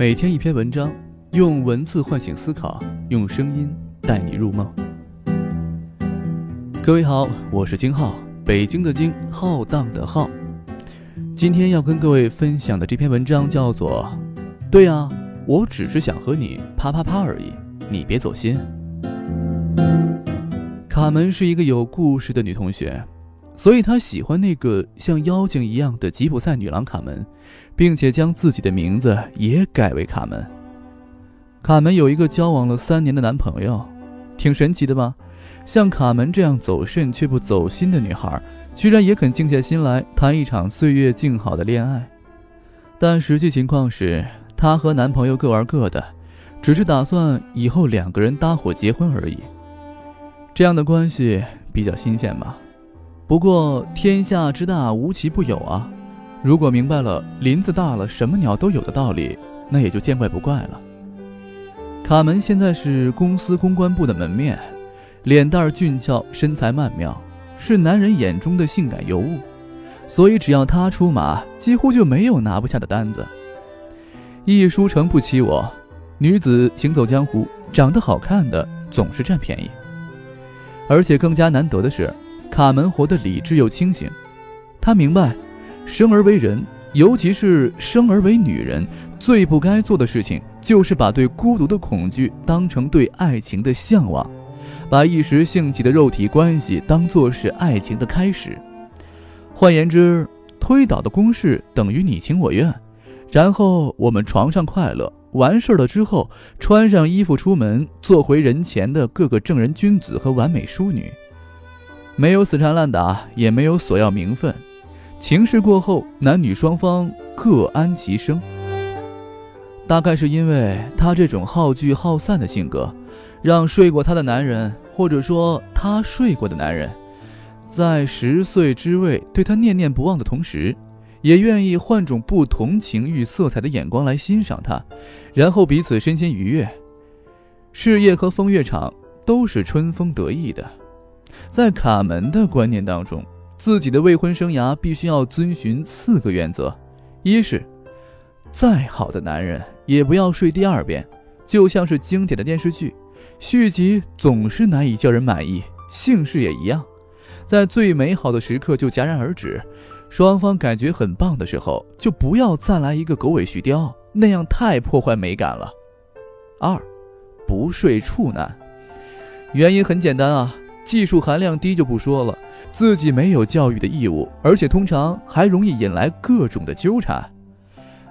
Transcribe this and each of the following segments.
每天一篇文章，用文字唤醒思考，用声音带你入梦。各位好，我是金浩，北京的京，浩荡的浩。今天要跟各位分享的这篇文章叫做《对啊，我只是想和你啪啪啪而已，你别走心》。卡门是一个有故事的女同学。所以，他喜欢那个像妖精一样的吉普赛女郎卡门，并且将自己的名字也改为卡门。卡门有一个交往了三年的男朋友，挺神奇的吧？像卡门这样走肾却不走心的女孩，居然也肯静下心来谈一场岁月静好的恋爱。但实际情况是，她和男朋友各玩各的，只是打算以后两个人搭伙结婚而已。这样的关系比较新鲜吧？不过天下之大，无奇不有啊！如果明白了林子大了什么鸟都有的道理，那也就见怪不怪了。卡门现在是公司公关部的门面，脸蛋俊俏，身材曼妙，是男人眼中的性感尤物，所以只要他出马，几乎就没有拿不下的单子。一书城不欺我，女子行走江湖，长得好看的总是占便宜，而且更加难得的是。卡门活得理智又清醒，他明白，生而为人，尤其是生而为女人，最不该做的事情就是把对孤独的恐惧当成对爱情的向往，把一时兴起的肉体关系当作是爱情的开始。换言之，推导的公式等于你情我愿，然后我们床上快乐，完事儿了之后，穿上衣服出门，做回人前的各个正人君子和完美淑女。没有死缠烂打，也没有索要名分，情事过后，男女双方各安其生。大概是因为他这种好聚好散的性格，让睡过他的男人，或者说他睡过的男人，在十岁之位对他念念不忘的同时，也愿意换种不同情欲色彩的眼光来欣赏他，然后彼此身心愉悦，事业和风月场都是春风得意的。在卡门的观念当中，自己的未婚生涯必须要遵循四个原则：一是，再好的男人也不要睡第二遍，就像是经典的电视剧，续集总是难以叫人满意；姓氏也一样，在最美好的时刻就戛然而止，双方感觉很棒的时候，就不要再来一个狗尾续貂，那样太破坏美感了。二，不睡处男，原因很简单啊。技术含量低就不说了，自己没有教育的义务，而且通常还容易引来各种的纠缠。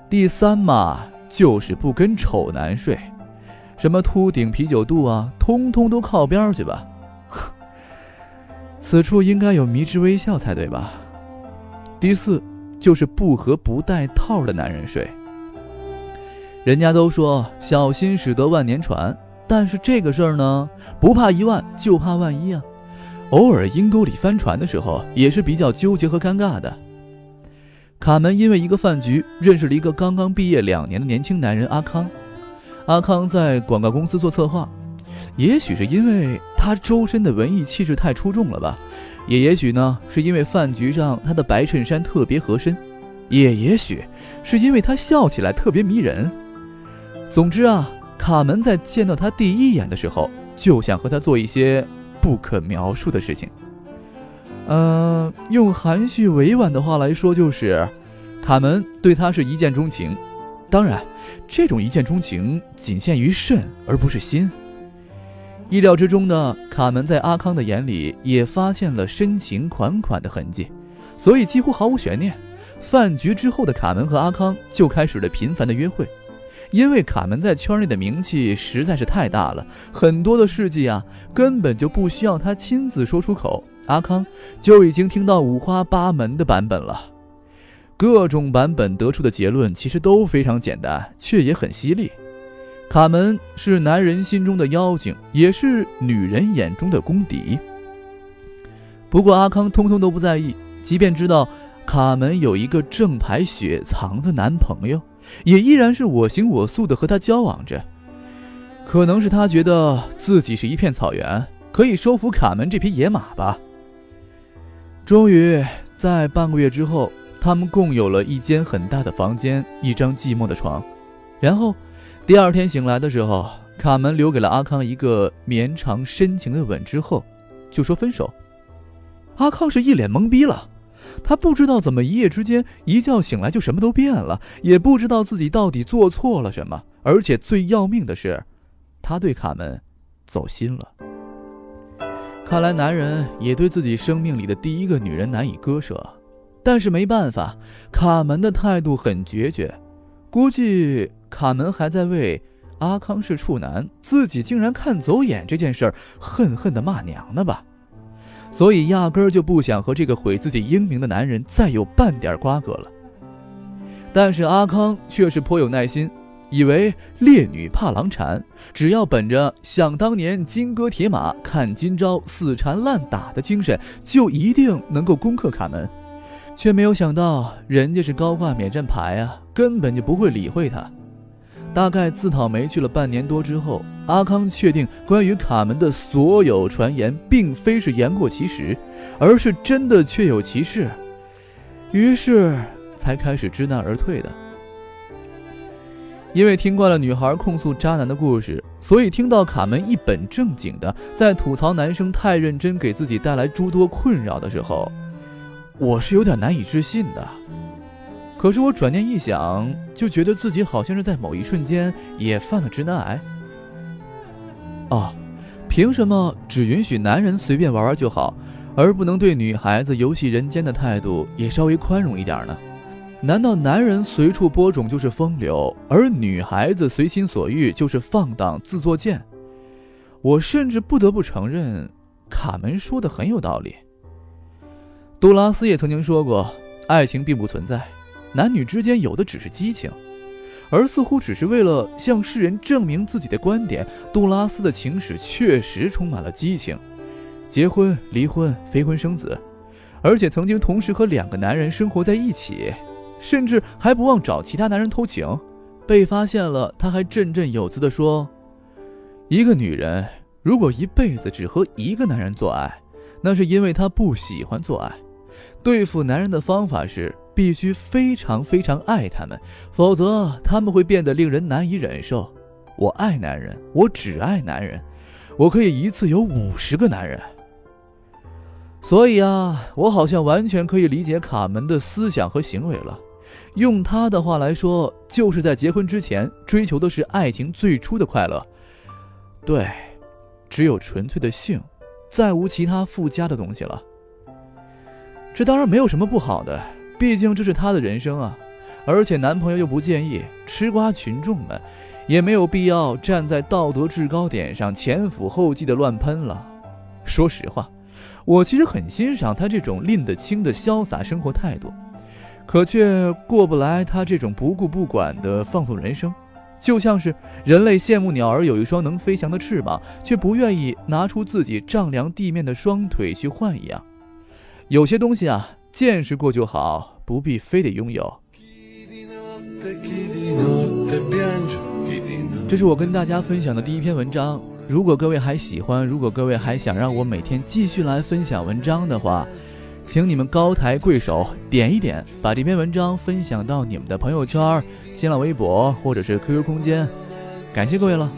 第三嘛，就是不跟丑男睡，什么秃顶、啤酒肚啊，通通都靠边去吧。此处应该有迷之微笑才对吧？第四，就是不和不带套的男人睡。人家都说小心驶得万年船。但是这个事儿呢，不怕一万就怕万一啊！偶尔阴沟里翻船的时候，也是比较纠结和尴尬的。卡门因为一个饭局认识了一个刚刚毕业两年的年轻男人阿康。阿康在广告公司做策划，也许是因为他周身的文艺气质太出众了吧，也也许呢是因为饭局上他的白衬衫特别合身，也也许是因为他笑起来特别迷人。总之啊。卡门在见到他第一眼的时候，就想和他做一些不可描述的事情。嗯，用含蓄委婉的话来说，就是卡门对他是一见钟情。当然，这种一见钟情仅限于肾，而不是心。意料之中呢，卡门在阿康的眼里也发现了深情款款的痕迹，所以几乎毫无悬念。饭局之后的卡门和阿康就开始了频繁的约会。因为卡门在圈内的名气实在是太大了，很多的事迹啊，根本就不需要他亲自说出口，阿康就已经听到五花八门的版本了。各种版本得出的结论其实都非常简单，却也很犀利。卡门是男人心中的妖精，也是女人眼中的公敌。不过阿康通通都不在意，即便知道卡门有一个正牌雪藏的男朋友。也依然是我行我素的和他交往着，可能是他觉得自己是一片草原，可以收服卡门这匹野马吧。终于在半个月之后，他们共有了一间很大的房间，一张寂寞的床。然后，第二天醒来的时候，卡门留给了阿康一个绵长深情的吻，之后就说分手。阿康是一脸懵逼了，他不知道怎么一夜之间一觉醒来就什么都变了，也不知道自己到底做错了什么，而且最要命的是，他对卡门走心了。看来男人也对自己生命里的第一个女人难以割舍，但是没办法，卡门的态度很决绝，估计。卡门还在为阿康是处男，自己竟然看走眼这件事儿，恨恨的骂娘呢吧？所以压根儿就不想和这个毁自己英名的男人再有半点瓜葛了。但是阿康却是颇有耐心，以为烈女怕狼缠，只要本着想当年金戈铁马，看今朝死缠烂打的精神，就一定能够攻克卡门，却没有想到人家是高挂免战牌啊，根本就不会理会他。大概自讨没趣了半年多之后，阿康确定关于卡门的所有传言并非是言过其实，而是真的确有其事，于是才开始知难而退的。因为听惯了女孩控诉渣男的故事，所以听到卡门一本正经的在吐槽男生太认真给自己带来诸多困扰的时候，我是有点难以置信的。可是我转念一想，就觉得自己好像是在某一瞬间也犯了直男癌。哦，凭什么只允许男人随便玩玩就好，而不能对女孩子游戏人间的态度也稍微宽容一点呢？难道男人随处播种就是风流，而女孩子随心所欲就是放荡自作贱？我甚至不得不承认，卡门说的很有道理。杜拉斯也曾经说过，爱情并不存在。男女之间有的只是激情，而似乎只是为了向世人证明自己的观点。杜拉斯的情史确实充满了激情，结婚、离婚、非婚生子，而且曾经同时和两个男人生活在一起，甚至还不忘找其他男人偷情。被发现了，他还振振有词地说：“一个女人如果一辈子只和一个男人做爱，那是因为她不喜欢做爱。对付男人的方法是。”必须非常非常爱他们，否则他们会变得令人难以忍受。我爱男人，我只爱男人，我可以一次有五十个男人。所以啊，我好像完全可以理解卡门的思想和行为了。用他的话来说，就是在结婚之前追求的是爱情最初的快乐。对，只有纯粹的性，再无其他附加的东西了。这当然没有什么不好的。毕竟这是她的人生啊，而且男朋友又不介意，吃瓜群众们也没有必要站在道德制高点上前赴后继的乱喷了。说实话，我其实很欣赏她这种拎得清的潇洒生活态度，可却过不来她这种不顾不管的放纵人生，就像是人类羡慕鸟儿有一双能飞翔的翅膀，却不愿意拿出自己丈量地面的双腿去换一样。有些东西啊。见识过就好，不必非得拥有。这是我跟大家分享的第一篇文章。如果各位还喜欢，如果各位还想让我每天继续来分享文章的话，请你们高抬贵手，点一点，把这篇文章分享到你们的朋友圈、新浪微博或者是 QQ 空间。感谢各位了。